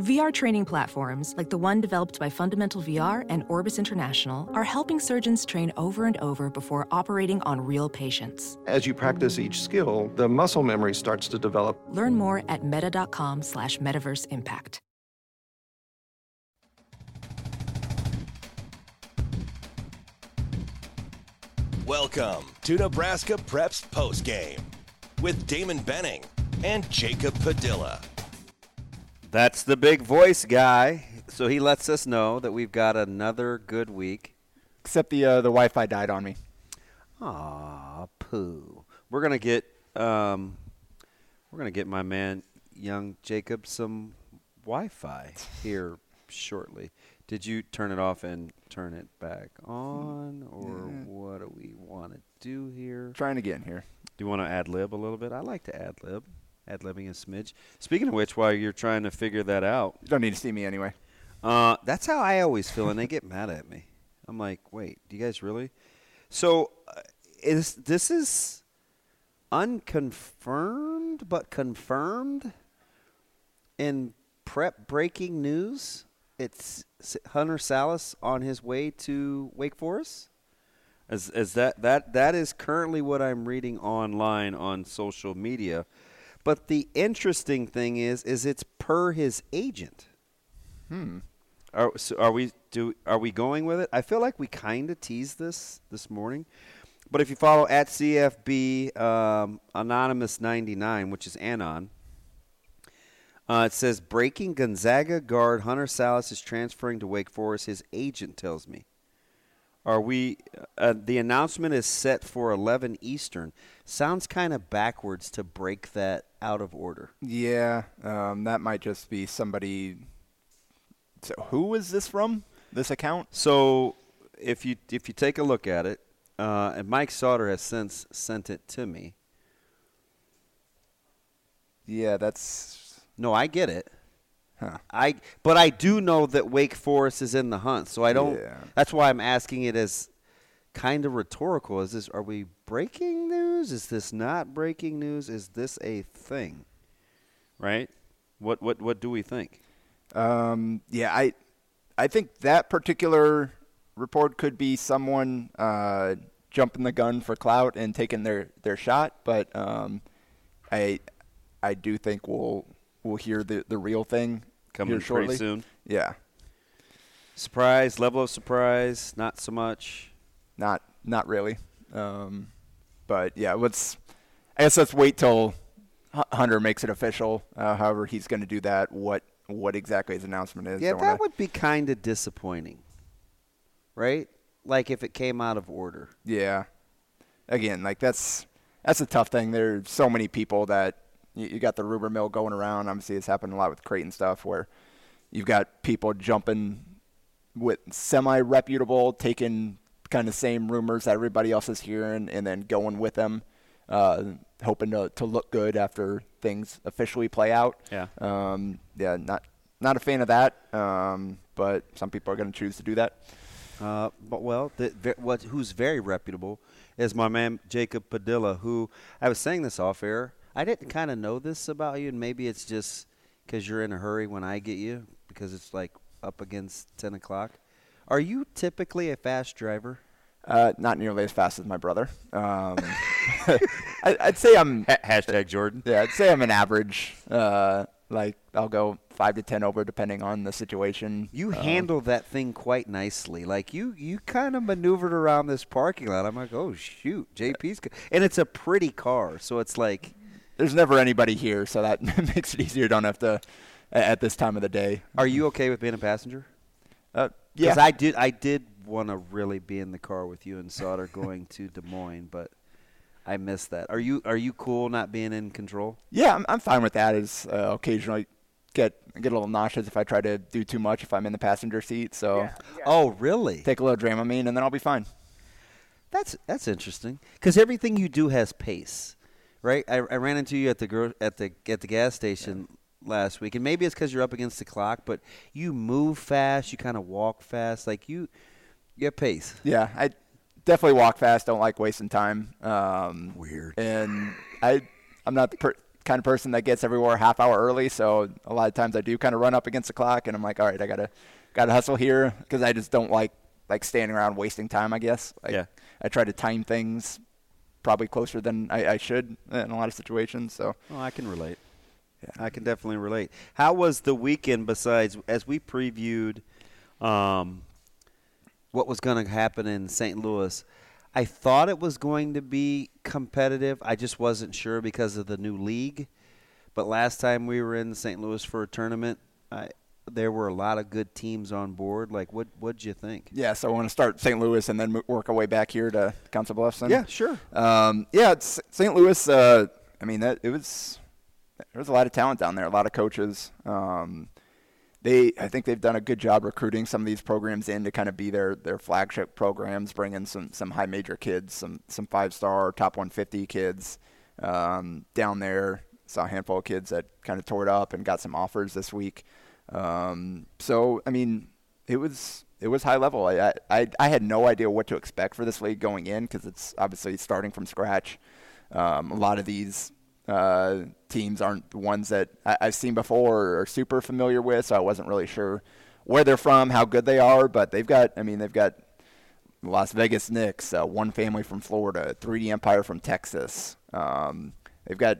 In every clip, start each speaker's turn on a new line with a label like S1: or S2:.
S1: VR training platforms, like the one developed by Fundamental VR and Orbis International, are helping surgeons train over and over before operating on real patients.
S2: As you practice each skill, the muscle memory starts to develop.
S1: Learn more at meta.com slash metaverse impact.
S3: Welcome to Nebraska Preps Postgame with Damon Benning and Jacob Padilla.
S4: That's the big voice guy. So he lets us know that we've got another good week.
S5: Except the uh, the Wi-Fi died on me.
S4: Aw, poo. We're gonna get um, we're gonna get my man young Jacob some Wi-Fi here shortly. Did you turn it off and turn it back on, or what do we want to do here?
S5: Trying again here.
S4: Do you want to ad lib a little bit? I like to ad lib. Ad libbing a smidge. Speaking of which, while you're trying to figure that out,
S5: You don't need to see me anyway.
S4: uh, that's how I always feel, and they get mad at me. I'm like, wait, do you guys really? So, uh, is this is unconfirmed but confirmed in prep breaking news? It's Hunter Sallis on his way to Wake Forest. As, as that, that that is currently what I'm reading online on social media. But the interesting thing is, is it's per his agent.
S5: Hmm.
S4: Are so are we do are we going with it? I feel like we kind of teased this this morning, but if you follow at CFB um, anonymous ninety nine, which is Anon, uh, it says breaking Gonzaga guard Hunter Sallis is transferring to Wake Forest. His agent tells me. Are we? Uh, the announcement is set for eleven Eastern. Sounds kind of backwards to break that out of order.
S5: Yeah, um, that might just be somebody. So who is this from? This account?
S4: So if you if you take a look at it, uh, and Mike Sauter has since sent it to me.
S5: Yeah, that's.
S4: No, I get it.
S5: Huh.
S4: I but I do know that Wake Forest is in the hunt, so I don't.
S5: Yeah.
S4: That's why I'm asking it as kind of rhetorical. Is this are we breaking news? Is this not breaking news? Is this a thing? Right? What what what do we think?
S5: Um, yeah, I, I think that particular report could be someone uh, jumping the gun for clout and taking their, their shot, but um, I, I do think we'll we'll hear the, the real thing
S4: Coming
S5: here shortly.
S4: pretty soon.
S5: Yeah,
S4: Surprise, level of surprise, not so much.
S5: not not really. Um, but yeah, let's. I guess let's wait till Hunter makes it official. Uh, however, he's going to do that. What what exactly his announcement is?
S4: Yeah,
S5: Don't wanna-
S4: that would be kind of disappointing, right? Like if it came out of order.
S5: Yeah. Again, like that's that's a tough thing. There's so many people that you, you got the rumor mill going around. Obviously, it's happened a lot with Creighton stuff where you've got people jumping with semi-reputable, taking kind of same rumors that everybody else is hearing, and then going with them, uh, hoping to to look good after things officially play out.
S4: Yeah.
S5: Um, yeah, not not a fan of that. Um, but some people are going to choose to do that.
S4: Uh, but well, the, ve- what who's very reputable is my man Jacob Padilla, who I was saying this off air. I didn't kind of know this about you, and maybe it's just because you're in a hurry when I get you because it's like up against ten o'clock. Are you typically a fast driver?
S5: Uh, not nearly as fast as my brother. Um, I, I'd say I'm.
S4: hashtag Jordan.
S5: Yeah, I'd say I'm an average. Uh, like I'll go five to ten over depending on the situation.
S4: You
S5: Um,
S4: handle that thing quite nicely. Like you, you kind of maneuvered around this parking lot. I'm like, oh shoot, JP's, co-" and it's a pretty car, so it's like,
S5: There's never anybody here, so that makes it easier. Don't have to at this time of the day.
S4: are you okay with being a passenger?
S5: Uh,
S4: Because
S5: yeah,
S4: I did, I did want to really be in the car with you and Sauter going to Des Moines, but I missed that. Are you, are you cool not being in control?
S5: yeah, I'm, I'm fine with that. Is uh, occasionally get get a little nauseous if I try to do too much if I'm in the passenger seat. So
S4: Oh, really?
S5: take a little Dramamine and then I'll be fine.
S4: That's that's interesting because everything you do has pace, right? I, I ran into you at the gro- at the at the gas station last week, and maybe it's because you're up against the clock, but you move fast, you kind of walk fast, like you you have pace.
S5: Yeah, I definitely walk fast. Don't like wasting time. Um,
S4: Weird.
S5: And I, I'm not the per- kind of person that gets everywhere a half hour early. So a lot of times I do kind of run up against the clock, and I'm like, all right, I gotta gotta hustle here because I just don't like like standing around wasting time. I guess. Like,
S4: Yeah.
S5: I try to time things probably closer than I, I should in a lot of situations. So
S4: Oh, I can relate. I can definitely relate. How was the weekend besides as we previewed um, what was going to happen in St. Louis? I thought it was going to be competitive. I just wasn't sure because of the new league. But last time we were in St. Louis for a tournament, I, there were a lot of good teams on board. Like, what what'd you think?
S5: yeah, so I want to start St. Louis and then work our way back here to Council Bluffs. then?
S4: Yeah, sure.
S5: Um, yeah, it's St. Louis. Uh, I mean, that it was there was a lot of talent down there, a lot of coaches. Um, they, I think they've done a good job recruiting some of these programs in to kind of be their their flagship programs, bringing some some high major kids, some some five star, top 150 kids um, down there. Saw a handful of kids that kind of tore it up and got some offers this week. Um, so, I mean, it was it was high level. I, I I had no idea what to expect for this league going in because it's obviously starting from scratch. Um, a lot of these uh, teams aren't the ones that I, I've seen before or are super familiar with, so I wasn't really sure where they're from, how good they are. But they've got, I mean, they've got Las Vegas Knicks, uh, one family from Florida, 3D Empire from Texas. Um, they've got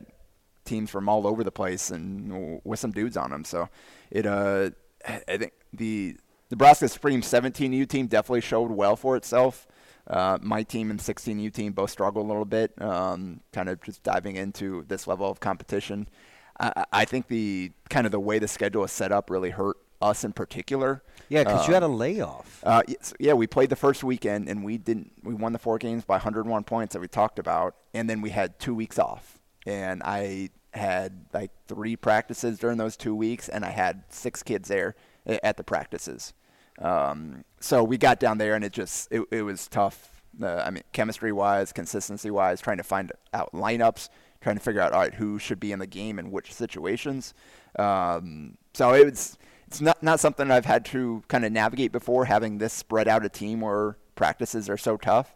S5: teams from all over the place and with some dudes on them. So it, uh, I think the Nebraska Supreme 17U team definitely showed well for itself. Uh, my team and 16U team both struggled a little bit, um, kind of just diving into this level of competition. I, I think the kind of the way the schedule is set up really hurt us in particular.
S4: Yeah, because you had a
S5: Um,
S4: layoff.
S5: uh, yeah, we played the first weekend and we didn't. We won the four games by 101 points that we talked about, and then we had two weeks off. And I had like three practices during those two weeks, and I had six kids there at the practices. Um, so we got down there, and it just it, it was tough. Uh, I mean, chemistry wise, consistency wise, trying to find out lineups, trying to figure out all right who should be in the game in which situations. Um, so it was it's not not something I've had to kind of navigate before, having this spread out a team where practices are so tough.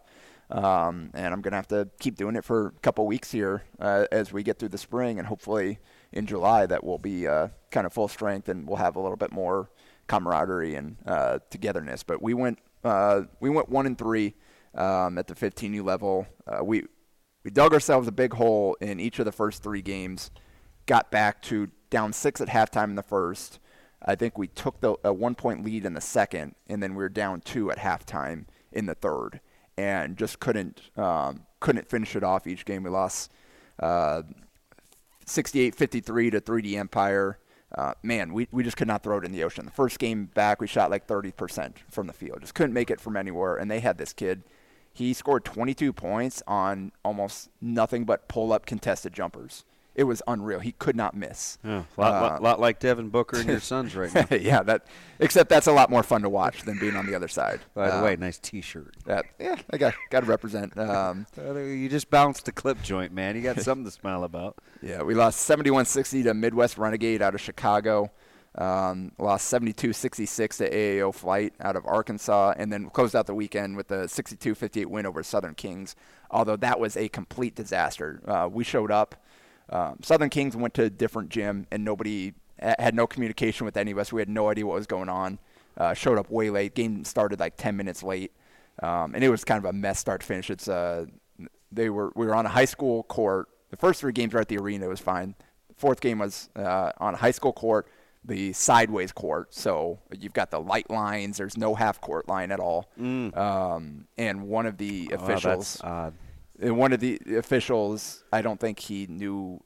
S5: Um, and I'm gonna have to keep doing it for a couple weeks here uh, as we get through the spring, and hopefully in July that we'll be uh, kind of full strength, and we'll have a little bit more camaraderie and uh, togetherness. But we went uh, we went one and three um, at the 15U level. Uh, we we dug ourselves a big hole in each of the first three games. Got back to down six at halftime in the first. I think we took the a one point lead in the second, and then we were down two at halftime in the third, and just couldn't um, couldn't finish it off. Each game we lost uh, 68-53 to 3D Empire. Uh, man, we, we just could not throw it in the ocean. The first game back, we shot like 30% from the field. Just couldn't make it from anywhere. And they had this kid. He scored 22 points on almost nothing but pull up contested jumpers. It was unreal. He could not miss.
S4: Yeah, a lot,
S5: Uh,
S4: lot, lot like Devin Booker and your sons right now.
S5: yeah, that. Except that's a lot more fun to watch than being on the other side.
S4: By the
S5: Um,
S4: way, nice T-shirt.
S5: that, yeah, I got got to represent. Um,
S4: You just bounced the clip joint, man. You got something to smile about.
S5: Yeah, we lost 71-60 to Midwest Renegade out of Chicago. Um, lost 72-66 to AAO Flight out of Arkansas, and then closed out the weekend with a 62-58 win over Southern Kings. Although that was a complete disaster. Uh, we showed up. Um, Southern Kings went to a different gym, and nobody had no communication with any of us. We had no idea what was going on. Uh, showed up way late. Game started like 10 minutes late, um, and it was kind of a mess start to finish. It's uh, they were we were on a high school court. The first three games were at the arena. It was fine. The fourth game was uh, on a high school court, the sideways court. So you've got the light lines. There's no half court line at all. Um, and one of the
S4: Wow,
S5: officials, and one of the officials, I don't think he knew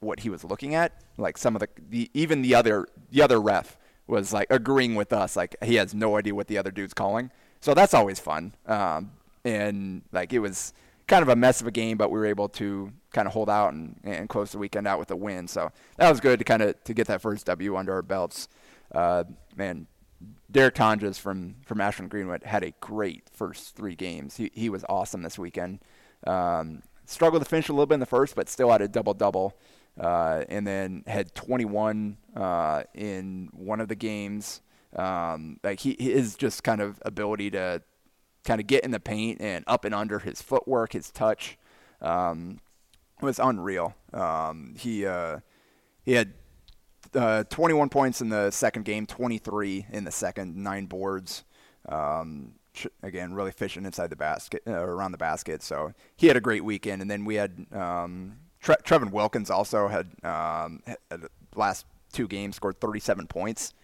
S5: what he was looking at. Like some of the, the even the other the other ref was like agreeing with us. Like he has no idea what the other dude's calling. So that's always fun. Um, and like it was kind of a mess of a game, but we were able to kind of hold out and, and close the weekend out with a win. So that was good to kind of to get that first W under our belts. Uh, man, Derek Tonjes from from Ashland Greenwood had a great first three games. He he was awesome this weekend. Um, struggled to finish a little bit in the first, but still had a double double. Uh, and then had 21 uh, in one of the games. Um, like he his just kind of ability to kind of get in the paint and up and under his footwork, his touch um, was unreal. Um, he uh, he had uh, 21 points in the second game, 23 in the second, nine boards. Um, again, really fishing inside the basket, uh, around the basket. So he had a great weekend. And then we had um, Tre- Trevin Wilkins also had, um, had last two games scored 37 points.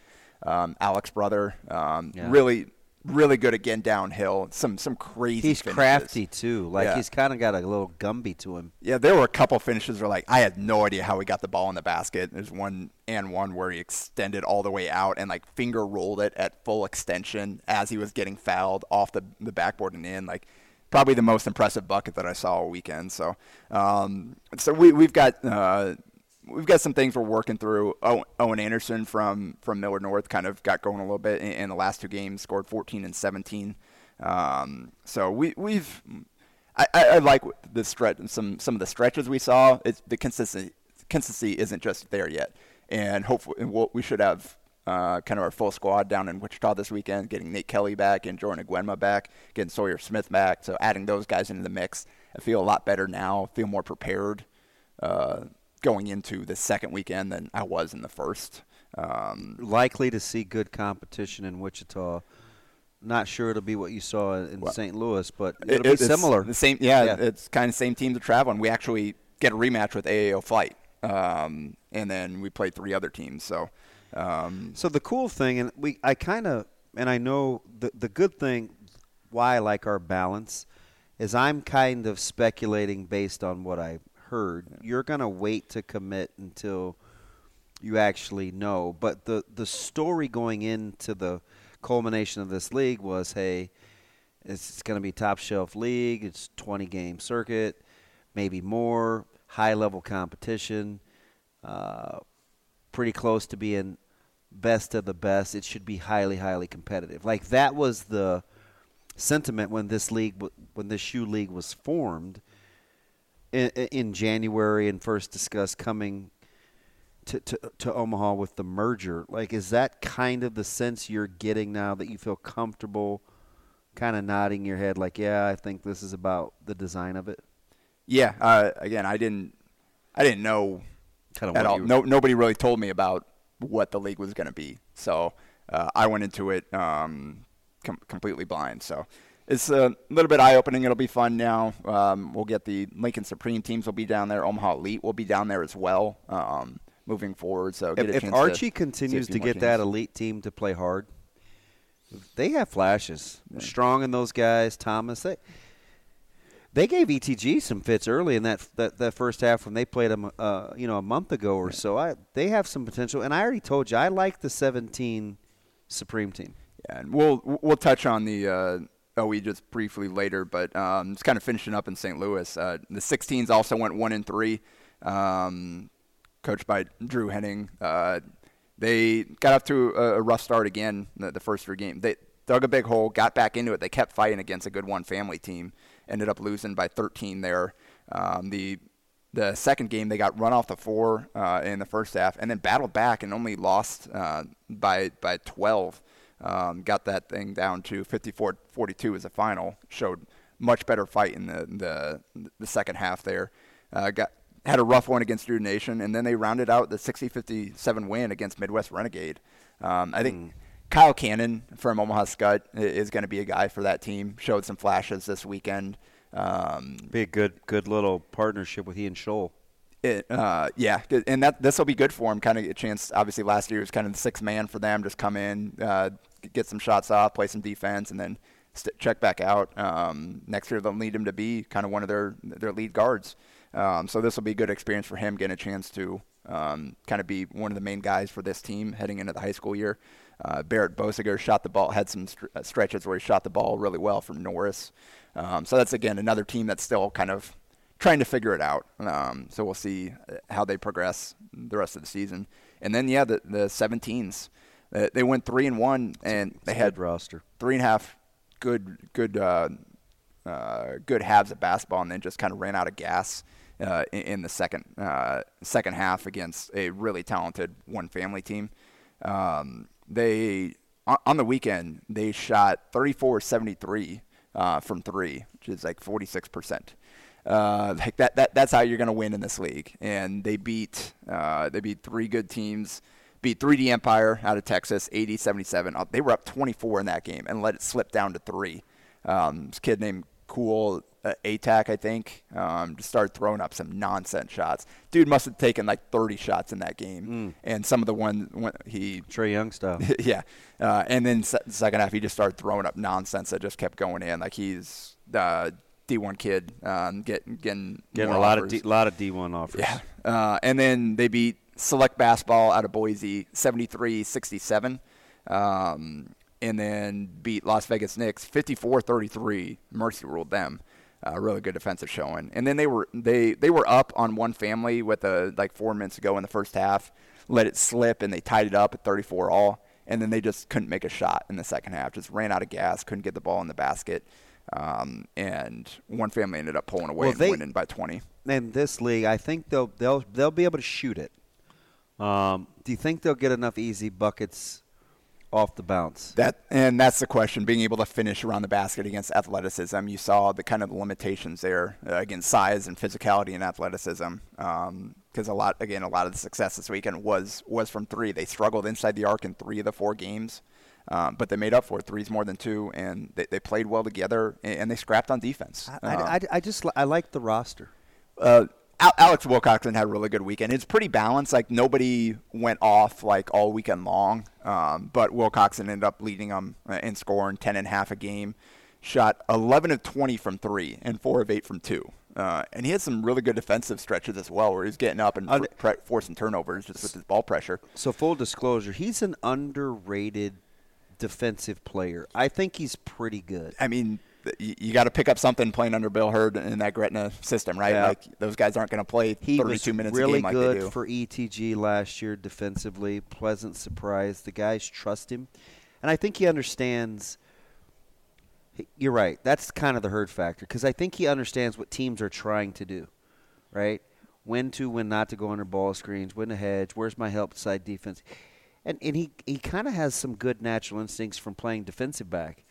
S5: Um, Alex brother, um, yeah. really really good again downhill. Some some crazy.
S4: He's
S5: finishes.
S4: crafty too. Like yeah. he's kind of got a little Gumby to him.
S5: Yeah, there were a couple finishes where like I had no idea how he got the ball in the basket. There's one and one where he extended all the way out and like finger rolled it at full extension as he was getting fouled off the the backboard and in. Like probably the most impressive bucket that I saw all weekend. So um, so we we've got. Uh, we've got some things we're working through. Owen Anderson from from Millard North kind of got going a little bit in, in the last two games, scored 14 and 17. Um, so we we've I, I, like the stretch some some of the stretches we saw. It's the consistency consistency isn't just there yet, and hopefully we'll, we should have. Uh, kind of our full squad down in Wichita this weekend, getting Nate Kelly back and Jordan Aguenma back, getting Sawyer Smith back. So adding those guys into the mix, I feel a lot better now. Feel more prepared. Uh, going into the second weekend than I was in the first. Um,
S4: Likely to see good competition in Wichita. Not sure it'll be what you saw in well, St. Louis, but it'll it, be similar.
S5: The same, yeah, yeah, It's kind of same team to travel, and we actually get a rematch with AAO Flight, um, and then we play three other teams. So, um,
S4: so the cool thing, and we, I kind of, and I know the the good thing, why I like our balance, is I'm kind of speculating based on what I heard. Yeah. You're going to wait to commit until you actually know. But the the story going into the culmination of this league was, hey, it's going to be top shelf league. It's 20 game circuit, maybe more, high level competition, uh, pretty close to being best of the best. It should be highly, highly competitive. Like that was the sentiment when this league, when this shoe league was formed in, in January and first discussed coming to, to, to Omaha with the merger. Like, is that kind of the sense you're getting now that you feel comfortable kind of nodding your head like, yeah, I think this is about the design of it?
S5: Yeah. Uh, again, I didn't, I didn't know kind of at all. No, nobody really told me about what the league was going to be. So uh, I went into it um, com- completely blind. So it's a little bit eye opening. It'll be fun now. Um, we'll get the Lincoln Supreme teams will be down there. Omaha Elite will be down there as well. Um, moving forward, so
S4: if, if Archie continues to get teams. that elite team to play hard, they have flashes. Yeah. Strong in those guys, Thomas. They they gave ETG some fits early in that that, that first half when they played them, uh, you know, a month ago or yeah. so. I they have some potential, and I already told you I like the 17 Supreme team.
S5: Yeah, and we'll we'll touch on the. Uh, OE just briefly later, but um, it's kind of finishing up in St. Louis. Uh, the 16s also went one and three, um, coached by Drew Henning. Uh, they got off to a, a rough start again the, the, first three games. They dug a big hole, got back into it. They kept fighting against a good one family team. Ended up losing by 13 there. Um, the the second game they got run off the four uh, in the first half, and then battled back and only lost uh, by by 12 um, got that thing down to 54-42 as a final. Showed much better fight in the the, the second half there. Uh, got had a rough one against Drive Nation, and then they rounded out the 60-57 win against Midwest Renegade. Um, I think mm. Kyle Cannon from Omaha Skutt is going to be a guy for that team. Showed some flashes this weekend. Um,
S4: be a good good little partnership with he and Scholl.
S5: Uh, yeah, and that this will be good for him. Kind of a chance. Obviously, last year was kind of the sixth man for them. Just come in, uh, get some shots off, play some defense, and then st- check back out. Um, next year, they'll need him to be kind of one of their their lead guards. Um, so this will be a good experience for him, getting a chance to um, kind of be one of the main guys for this team heading into the high school year. Uh, Barrett Bosiger shot the ball, had some st- uh, stretches where he shot the ball really well from Norris. Um, so that's again another team that's still kind of trying to figure it out. Um, so we'll see uh, how they progress the rest of the season. And then yeah, the the 17s, uh, they went three and one, and they had
S4: roster
S5: three and a half good good uh, uh, good halves of basketball, and then just kind of ran out of gas. Uh, in, in, the second uh, second half against a really talented one family team, um, they on the weekend they shot 34-73 uh, from three, which is like 46 percent. Uh, like that, that, that's how you're going to win in this league. And they beat, uh, they beat three good teams. Beat 3D Empire out of Texas, 80-77. Uh, they were up 24 in that game and let it slip down to three. Um, this kid named Cool uh, ATAC, I think, um, just started throwing up some nonsense shots. Dude must have taken like 30 shots in that game, mm. and some of the one he
S4: Trae Young stuff.
S5: yeah, uh, and then se- second half he just started throwing up nonsense that just kept going in. Like he's uh, D1 kid, um, get, getting
S4: getting a lot offers. of D, lot of D1 offers.
S5: Yeah, uh, and then they beat Select Basketball out of Boise 73-67. Um, and then beat Las Vegas Knicks 54-33. Mercy ruled them. Uh, really good defensive showing. And then they were they they were up on one family with a, like four minutes ago in the first half. Let it slip and they tied it up at 34 all. And then they just couldn't make a shot in the second half. Just ran out of gas. Couldn't get the ball in the basket. Um, and one family ended up pulling away well, and they, winning by 20.
S4: In this league, I think they'll they'll they'll be able to shoot it. Um, do you think they'll get enough easy buckets off the bounce?
S5: That and that's the question. Being able to finish around the basket against athleticism, you saw the kind of limitations there uh, against size and physicality and athleticism. Because um, a lot, again, a lot of the success this weekend was was from three. They struggled inside the arc in three of the four games. Um, but they made up for it. Three's more than two, and they, they played well together, and, and they scrapped on defense.
S4: I, uh, I, I, just I like the roster.
S5: Uh, Alex Wilcoxon had a really good weekend. It's pretty balanced. Like nobody went off like all weekend long, um, but Wilcoxon ended up leading them uh, in scoring ten and a half a game. Shot 11 of 20 from three and four of eight from two. Uh, and he had some really good defensive stretches as well, where he's getting up and uh, pre- forcing turnovers just with his ball pressure.
S4: So full disclosure, he's an underrated defensive player. I think he's pretty good.
S5: I mean, you, got to pick up something playing under Bill Hurd in that Gretna system, right? Yeah. Like those guys aren't going to play he 32 minutes
S4: really
S5: a game
S4: good
S5: like they do.
S4: for ETG last year defensively. Pleasant surprise. The guys trust him, and I think he understands. You're right. That's kind of the Hurd factor because I think he understands what teams are trying to do, right? When to, when not to go under ball screens, when to hedge. Where's my help side defense? And and he he kind of has some good natural instincts from playing defensive back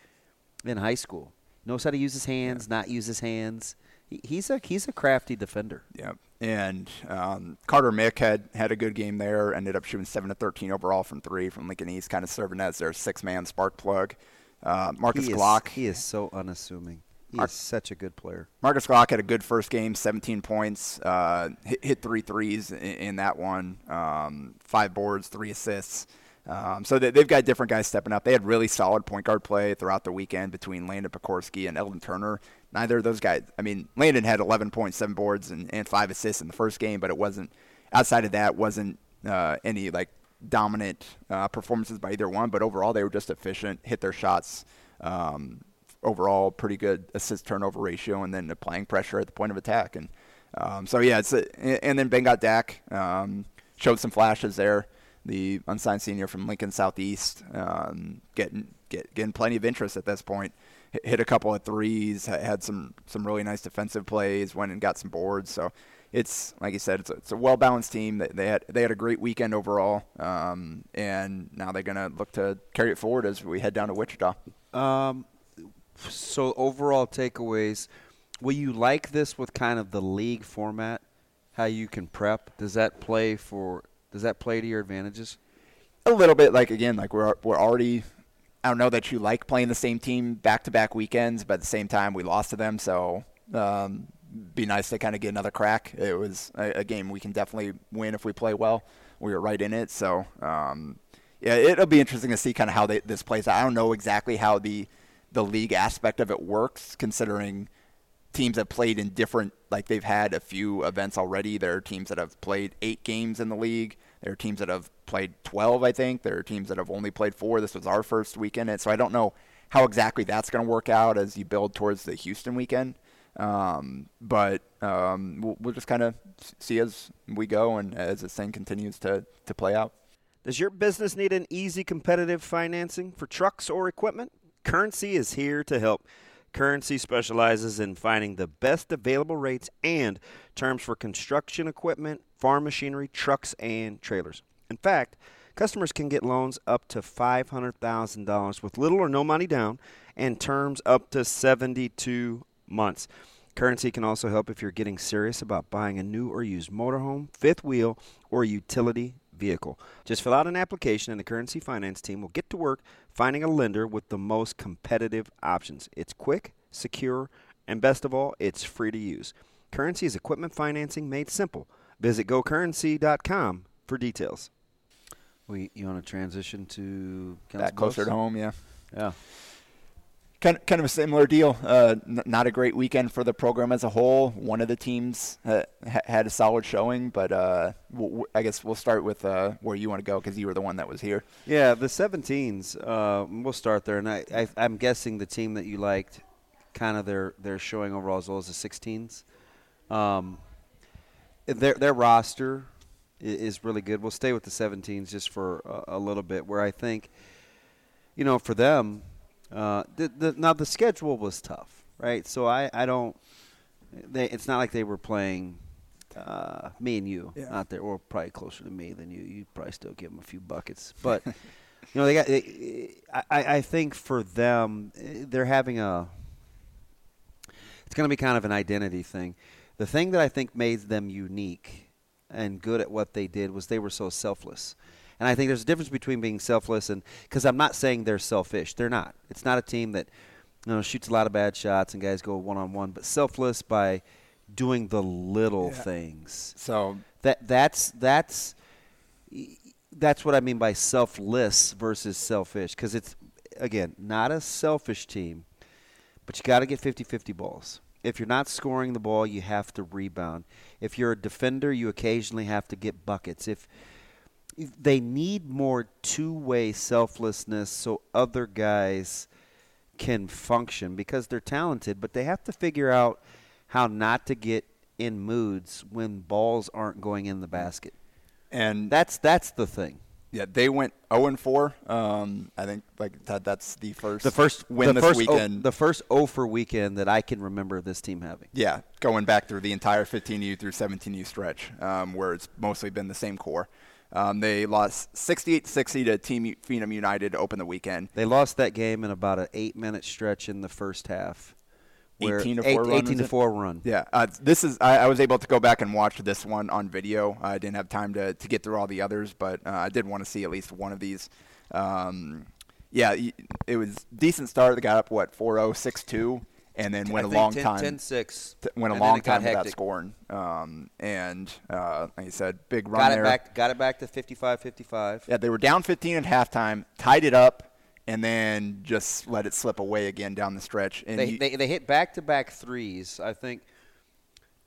S4: in high school. Knows how to use his hands, yeah. not use his hands. He, he's a he's a crafty defender.
S5: Yeah, and um, Carter Mick had had a good game there. Ended up shooting seven to thirteen overall from three from Lincoln East, kind of serving as their six man spark plug. Uh, Marcus
S4: he
S5: Glock.
S4: He is so unassuming. He Mar- is such a good player.
S5: Marcus Glock had a good first game, 17 points, uh, hit, hit, three threes in, in that one, um, five boards, three assists. Um, so they, have got different guys stepping up. They had really solid point guard play throughout the weekend between Landon Pekorski and Eldon Turner. Neither of those guys. I mean, Landon had 11.7 boards and, and five assists in the first game, but it wasn't outside of that wasn't uh, any like dominant uh, performances by either one. But overall, they were just efficient, hit their shots. Um, overall, pretty good assist turnover ratio, and then applying pressure at the point of attack. And um, so yeah, it's a, and then Ben got Dak um, showed some flashes there the unsigned senior from Lincoln Southeast, um, getting get, getting plenty of interest at this point. Hit, hit a couple of threes, had some some really nice defensive plays, went and got some boards. So it's like you said, it's a, it's a well balanced team. They, they, had they had a great weekend overall, um, and now they're gonna look to carry it forward as we head down to Wichita. Um,
S4: so overall takeaways. Will you like this with kind of the league format? How you can prep? Does that play for does that play to your advantages?
S5: A little bit. Like again, like we're we're already. I don't know that you like playing the same team back to back weekends, but at the same time we lost to them, so um, be nice to kind of get another crack. It was a, a, game we can definitely win if we play well. We were right in it, so um, yeah, it'll be interesting to see kind of how they, this plays. out I don't know exactly how the the league aspect of it works, considering teams have played in different like they've had a few events already. There are teams that have played eight games in the league. There are teams that have played 12, I think. There are teams that have only played four. This was our first weekend, and so I don't know how exactly that's going to work out as you build towards the Houston weekend. Um, but um, we'll, we'll just kind of see as we go and as this thing continues to, to play out.
S4: Does your business need an easy competitive financing for trucks or equipment? Currency is here to help. Currency specializes in finding the best available rates and terms for construction equipment, farm machinery, trucks, and trailers. In fact, customers can get loans up to $500,000 with little or no money down and terms up to 72 months. Currency can also help if you're getting serious about buying a new or used motorhome, fifth wheel, or utility vehicle. Just fill out an application and the Currency Finance team will get to work finding a lender with the most competitive options. It's quick, secure, and best of all, it's free to use. Currency is equipment financing made simple. Visit gocurrency.com for details. We, you want to transition to
S5: that closer to home, yeah.
S4: Yeah
S5: kind kind of a similar deal. Uh, n- not a great weekend for the program as a whole. One of the teams uh, ha- had a solid showing, but uh, guess we'll start with uh, where you want to go because you were the one that was here.
S4: Yeah, the 17s. Uh, we'll start there, and I, I, I'm guessing the team that you liked, kind of their their showing overall as well as the 16s. Um, their their roster is really good. We'll stay with the 17s just for a, a little bit, where I think, you know, for them uh, the, the, now the schedule was tough, right? So I, I don't. They, it's not like they were playing uh, me and you yeah. out there, or probably closer to me than you. You probably still give them a few buckets, but you know they got. I, I think for them, they're having a. It's going to be kind of an identity thing. The thing that I think made them unique and good at what they did was they were so selfless. And I think there's a difference between being selfless and because I'm not saying they're selfish. They're not. It's not a team that you know shoots a lot of bad shots and guys go one on one, but selfless by doing the little yeah. things.
S5: So
S4: that that's that's that's what I mean by selfless versus selfish because it's again not a selfish team, but you got to get 50-50 balls. If you're not scoring the ball, you have to rebound. If you're a defender, you occasionally have to get buckets. If they need more two-way selflessness so other guys can function because they're talented, but they have to figure out how not to get in moods when balls aren't going in the basket.
S5: And
S4: that's that's the thing.
S5: Yeah, they went 0 and 4. Um, I think like that, that's the first
S4: the first
S5: win
S4: the
S5: this
S4: first
S5: weekend.
S4: O, the first 0 for weekend that I can remember this team having.
S5: Yeah, going back through the entire 15U through 17U stretch, um, where it's mostly been the same core. Um, they lost 68-60 to Team Phenom United to open the weekend.
S4: They lost that game in about an eight-minute stretch in the first half.
S5: 18 to 4
S4: eight,
S5: run.
S4: 18 to 4 run.
S5: Yeah. Uh, this is I, I, was able to go back and watch this one on video. I didn't have time to, to get through all the others, but uh, I did want to see at least one of these. Um, yeah, it was decent start. They got up what 4-0, 6-2 and then went a long
S4: 10,
S5: time.
S4: 10-6.
S5: T- went a long time without scoring. Um, and uh, like you said, big run
S4: got
S5: there.
S4: It back, got it back to 55-55.
S5: Yeah, they were down 15 at halftime, tied it up, and then just let it slip away again down the stretch. And
S4: they, they, they hit back-to-back threes. I think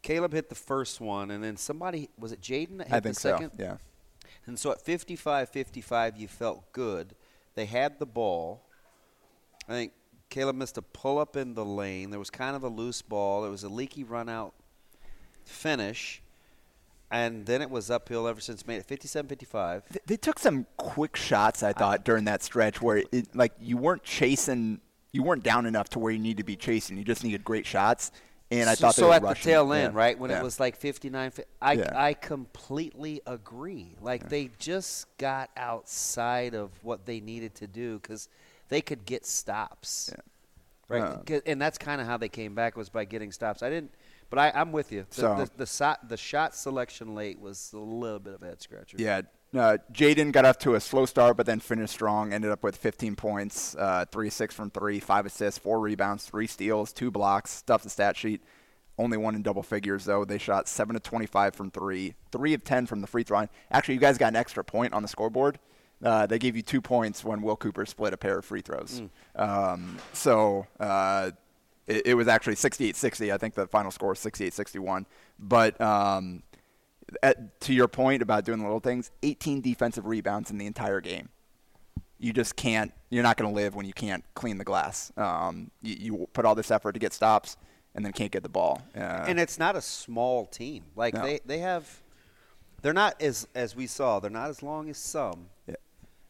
S4: Caleb hit the first one, and then somebody – was it Jaden that hit
S5: I think
S4: the second?
S5: So, yeah.
S4: And so at 55-55, you felt good. They had the ball. I think Caleb missed a pull up in the lane. There was kind of a loose ball. It was a leaky run out finish. And then it was uphill ever since made it 57 55.
S5: They took some quick shots, I thought, during that stretch where it, like you weren't chasing, you weren't down enough to where you need to be chasing. You just needed great shots. And I
S4: so,
S5: thought
S4: so at
S5: rushing.
S4: the tail end,
S5: yeah.
S4: right when
S5: yeah.
S4: it was like 59, I
S5: yeah.
S4: I completely agree. Like they just got outside of what they needed to do because they could get stops.
S5: Yeah.
S4: Right,
S5: uh,
S4: and that's kind of how they came back was by getting stops. I didn't, but I, am with you. The,
S5: so,
S4: the, the, shot, the shot selection late was a little bit of a head scratcher.
S5: Yeah, uh, Jaden got off to a slow start, but then finished strong. Ended up with 15 points, uh, three six from three, five assists, four rebounds, three steals, two blocks. Stuff the stat sheet. Only one in double figures though. They shot seven to 25 from three, three of 10 from the free throw line. Actually, you guys got an extra point on the scoreboard. Uh, they gave you two points when Will Cooper split a pair of free throws. Mm. Um, so uh, It, it was actually 68-60. I think the final score was 68-61. But um, at, to your point about doing the little things, 18 defensive rebounds in the entire game. You just can't. You're not going to live when you can't clean the glass. Um, you, you put all this effort to get stops and then can't get the ball. Uh,
S4: and it's not a small team. Like
S5: No.
S4: they, they have, they're not as as we saw. They're not as long as some,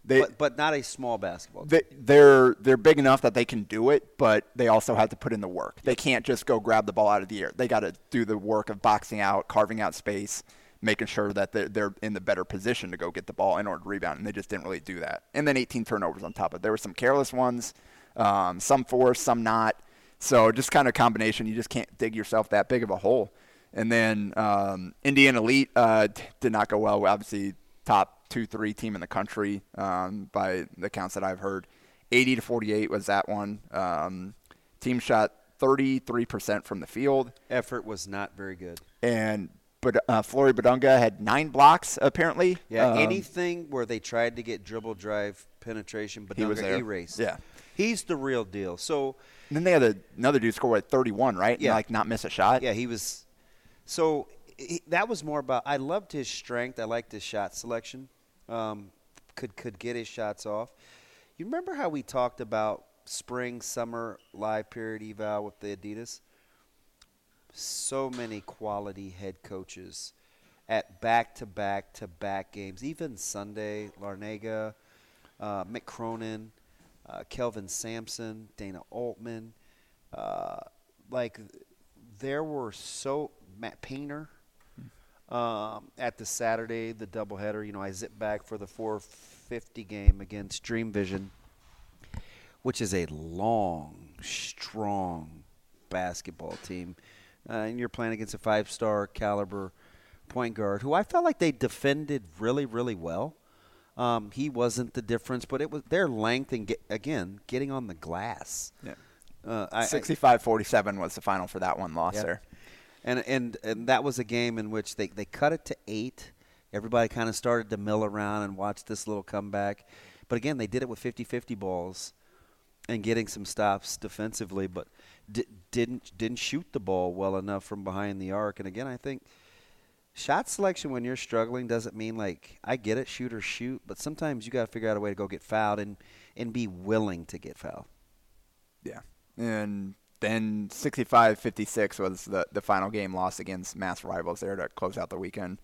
S5: they,
S4: but but not a small basketball. team.
S5: they, they're they're big enough that they can do it, but they also have to put in the work. They can't just go grab the ball out of the air. They got to do the work of boxing out, carving out space, making sure that they're, they're in the better position to go get the ball in order to rebound. And they just didn't really do that. And then 18 turnovers on top of it. There were some careless ones, um, some forced, some not. So just kind of combination. You just can't dig yourself that big of a hole. And then um, Indiana Elite uh, did not go well. Obviously, top two, three team in the country um, by the counts that I've heard. 80 to 48 was that one. Um, team shot 33% from the field,
S4: Effort was not very good.
S5: and but uh, Flory Bidunga had nine blocks apparently.
S4: Yeah,
S5: Um,
S4: anything where they tried to get dribble drive penetration, but
S5: He was there.
S4: erased.
S5: Yeah.
S4: he's the real deal. So
S5: And then they had a, another dude score at 31, right? And,
S4: Yeah.
S5: like not miss a shot.
S4: yeah, he was. So he, that was more about. I loved his strength. I liked his shot selection. Um, could could get his shots off. You remember how we talked about spring summer live period eval with the Adidas? So many quality head coaches at back to back to back games. Even Sunday, Larrañaga, uh, Mick Cronin, uh, Kelvin Sampson, Dana Altman. Uh, like there were so Matt Painter um, at the Saturday the doubleheader. You know, I zip back for the 450 game against Dream Vision, which is a long, strong basketball team, uh, and you're playing against a five-star caliber point guard who I felt like they defended really, really well. Um, he wasn't the difference, but it was their length and get, again getting on the glass.
S5: Yeah.
S4: Uh, I- I-
S5: 65-47 was the final for that one loss
S4: Yep.
S5: there.
S4: And and and that was a game in which they, they cut it to eight. Everybody kind of started to mill around and watch this little comeback. But again, they did it with 50-50 balls and getting some stops defensively, but di- didn't didn't shoot the ball well enough from behind the arc. And again, I think shot selection when you're struggling doesn't mean like I get it, shoot or shoot, but sometimes you got to figure out a way to go get fouled and and be willing to get fouled.
S5: Yeah. And then 65-56 was the, the final game loss against mass rivals there to close out the weekend.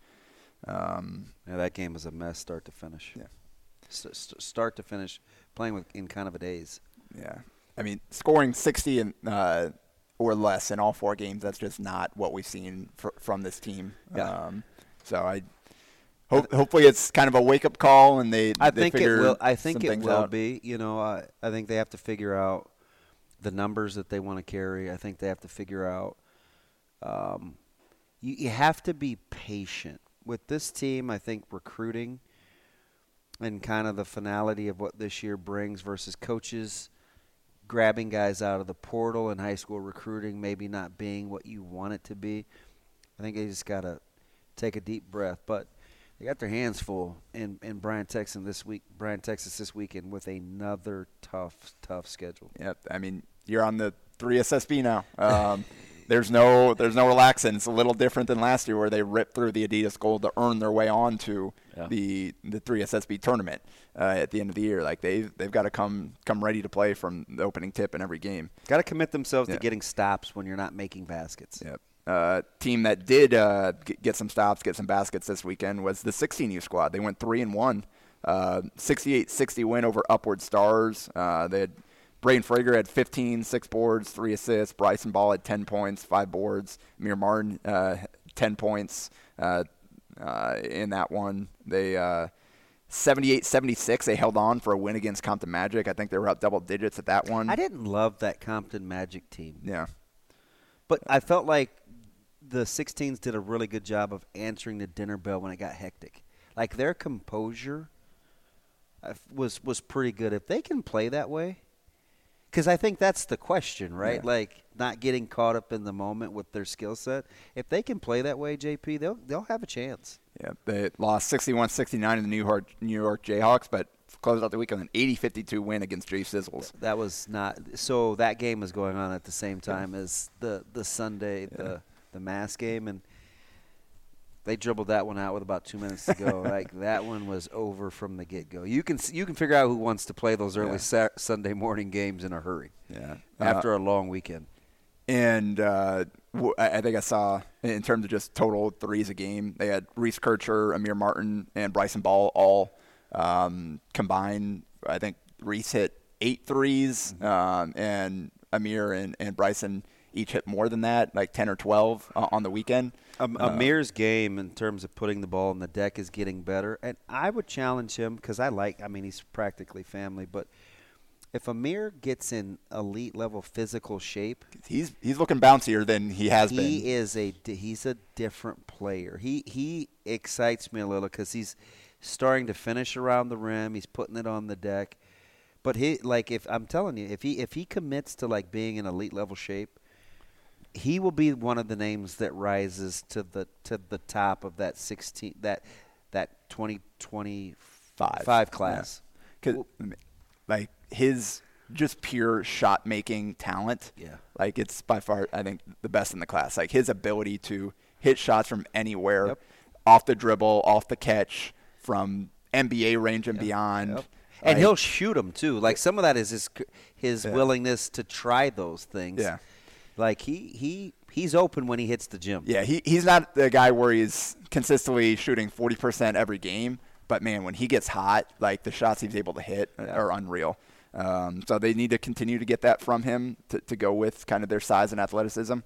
S5: Um,
S4: Yeah, that game was a mess, start to finish.
S5: Yeah.
S4: St- start to finish, playing with in kind of a daze.
S5: yeah. I mean, scoring 60 and, uh, or less in all four games, that's just not what we've seen fr- from this team.
S4: Yeah.
S5: Um, so I hope, hopefully it's kind of a wake-up call and they
S4: I
S5: they
S4: think it will. I think it will
S5: out.
S4: be. You know, I, I think they have to figure out the numbers that they want to carry. I think they have to figure out. Um, you, you have to be patient with this team. I think recruiting and kind of the finality of what this year brings versus coaches grabbing guys out of the portal and high school recruiting maybe not being what you want it to be. I think they just got to take a deep breath. But they got their hands full in, in Bryan, Texas this week. Bryan, Texas this weekend with another tough, tough schedule.
S5: Yep. I mean, you're on the three SSB now. Um, there's no there's no relaxing. It's a little different than last year where they ripped through the Adidas Gold to earn their way onto
S4: Yeah.
S5: the the three SSB tournament uh, at the end of the year. Like they they've got to come come ready to play from the opening tip in every game.
S4: Got to commit themselves
S5: Yeah.
S4: to getting stops when you're not making baskets.
S5: Yep. Uh, team that did uh, g- get some stops, get some baskets this weekend was the 16U squad. They went three and one, uh, 68-60 win over Upward Stars. Uh, they had Braden Frager had 15, six boards, three assists. Bryson Ball had 10 points, five boards. Amir Martin uh, 10 points uh, uh, in that one. They uh, 78-76. They held on for a win against Compton Magic. I think they were up double digits at that one.
S4: I didn't love that Compton Magic team,
S5: Yeah.
S4: but I felt like the 16s did a really good job of answering the dinner bell when it got hectic. Like their composure uh, was was pretty good. If they can play that way, Because I think that's the question, right?
S5: Yeah.
S4: Like not getting caught up in the moment with their skill set. If they can play that way, JP, they'll they'll have a chance.
S5: Yeah, they lost 61-69 in the New York New York Jayhawks, but closed out the week on an 80-52 win against Jay Sizzles.
S4: That was not so. That game was going on at the same time as the the Sunday the the mass game, and they dribbled that one out with about two minutes to go. like that one was over from the get go. You can you can figure out who wants to play those early
S5: Yeah.
S4: Sa- Sunday morning games in a hurry
S5: Yeah,
S4: after a long weekend.
S5: and uh, I I think I saw in terms of just total threes a game, they had Reese Kircher, Amir Martin, and Bryson Ball all um, combined. I think Reese hit eight threes, um, and Amir and, and Bryson each hit more than that, like ten or twelve uh, on the weekend.
S4: Um,
S5: Uh,
S4: Amir's game in terms of putting the ball in the deck is getting better, and I would challenge him because I like. I mean, he's practically family, but if Amir gets in elite level physical shape,
S5: he's he's looking bouncier than he has
S4: he
S5: been.
S4: He is a he's a different player. He he excites me a little because he's starting to finish around the rim. He's putting it on the deck, but he like if I'm telling you, if he if he commits to like being in elite level shape, he will be one of the names that rises to the to the top of that 16 that that 2025
S5: Five.
S4: class.
S5: Cause, like his just pure shot making talent.
S4: Yeah.
S5: Like it's by far I think the best in the class. Like his ability to hit shots from anywhere,
S4: Yep.
S5: off the dribble, off the catch, from NBA range and beyond.
S4: Yep. And
S5: Like,
S4: he'll shoot them too. Like some of that is his his
S5: Yeah.
S4: willingness to try those things.
S5: Yeah.
S4: Like he he he's open when he hits the gym.
S5: Yeah, he he's not the guy where he's consistently shooting forty percent every game. But man, when he gets hot, like the shots he's able to hit are unreal. Um, so they need to continue to get that from him to, to go with kind of their size and athleticism.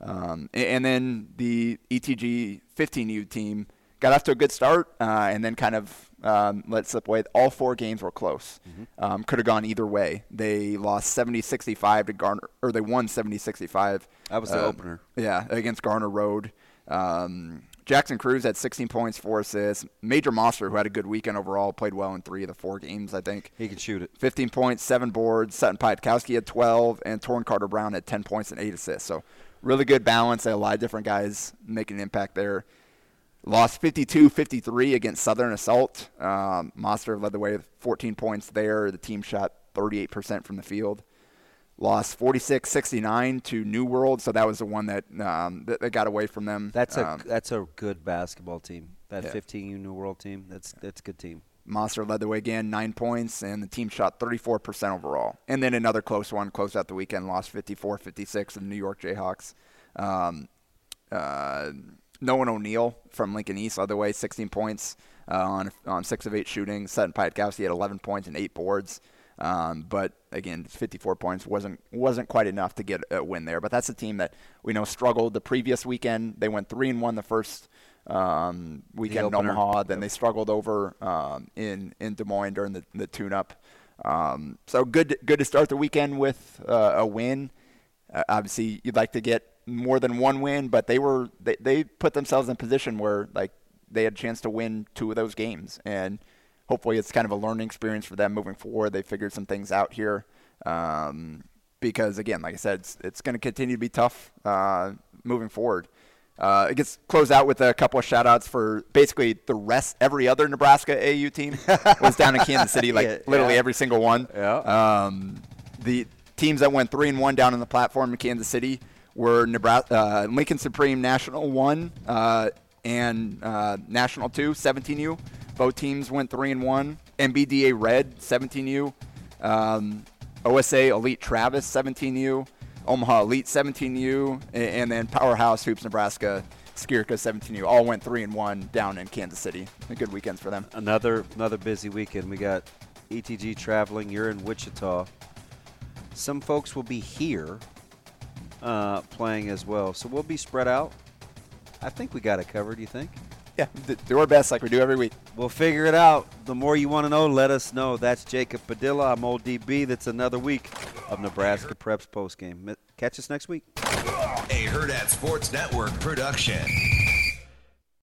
S5: Um, a- and, then the ETG 15U team got off to a good start uh, and then kind of um, let slip away. All four games were close. Um, Could have gone either way. They lost 70-65 to Garner, or they won 70-65.
S4: That was the
S5: uh,
S4: opener.
S5: Yeah, against Garner Road. Um, Jackson Cruz had 16 points, four assists. Major Monster, who had a good weekend overall, played well in three of the four games, I think.
S4: He can shoot it.
S5: 15 points, seven boards. Sutton Pietkowski had 12, and Torrin Carter Brown had 10 points and eight assists. So really good balance. They had a lot of different guys making an impact there. Lost 52-53 against Southern Assault. Um, Monster led the way with 14 points there. The team shot 38% from the field. Lost 46-69 to New World, so that was the one that um, that, that got away from them.
S4: That's a
S5: Um,
S4: that's a good basketball team. That
S5: Yeah.
S4: 15 New World team. That's that's a good team.
S5: Monster led the way again, nine points, and the team shot 34% overall. And then another close one closed out the weekend, lost 54-56 to the New York Jayhawks. Um, uh, Noah O'Neill from Lincoln East the way, 16 points uh, on on six of eight shooting. Sutton Pietkowski had 11 points and eight boards. Um, but again, 54 points wasn't wasn't quite enough to get a win there. But that's a team that we know struggled the previous weekend. They went three and one the first um, weekend in. Omaha. Then they struggled over um, in in Des Moines during the the tune-up. Um, so good good to start the weekend with uh, a win. Uh, obviously, you'd like to get more than one win, but they were they, they put themselves in a position where like they had a chance to win two of those games, and hopefully it's kind of a learning experience for them moving forward. They figured some things out here um, because again, like I said, it's, it's going to continue to be tough uh, moving forward. Uh, it gets closed out with a couple of shout outs for basically the rest, every other Nebraska AU team was down in Kansas City, like
S4: Yeah,
S5: literally
S4: yeah.
S5: every single one.
S4: Yeah.
S5: Um, the teams that went three and one down on the platform in Kansas City were Nebraska, uh, Lincoln Supreme National one uh, and uh, National two, 17U. Both teams went three and one. MBDA Red, 17U. Um, OSA Elite Travis, 17U. Omaha Elite, 17U, a- and then Powerhouse Hoops Nebraska, Skirka, 17U. All went three and one down in Kansas City. A good weekends for them.
S4: Another another busy weekend. We got ETG traveling. You're in Wichita. Some folks will be here uh, playing as well, so we'll be spread out. I think we got it covered. You think?
S5: Yeah, do our best like we do every week.
S4: We'll figure it out. The more you want to know, let us know. That's Jacob Padilla. I'm Old DB. That's another week of Nebraska Preps postgame. Catch us next week.
S3: A Hurrdat Sports Network production.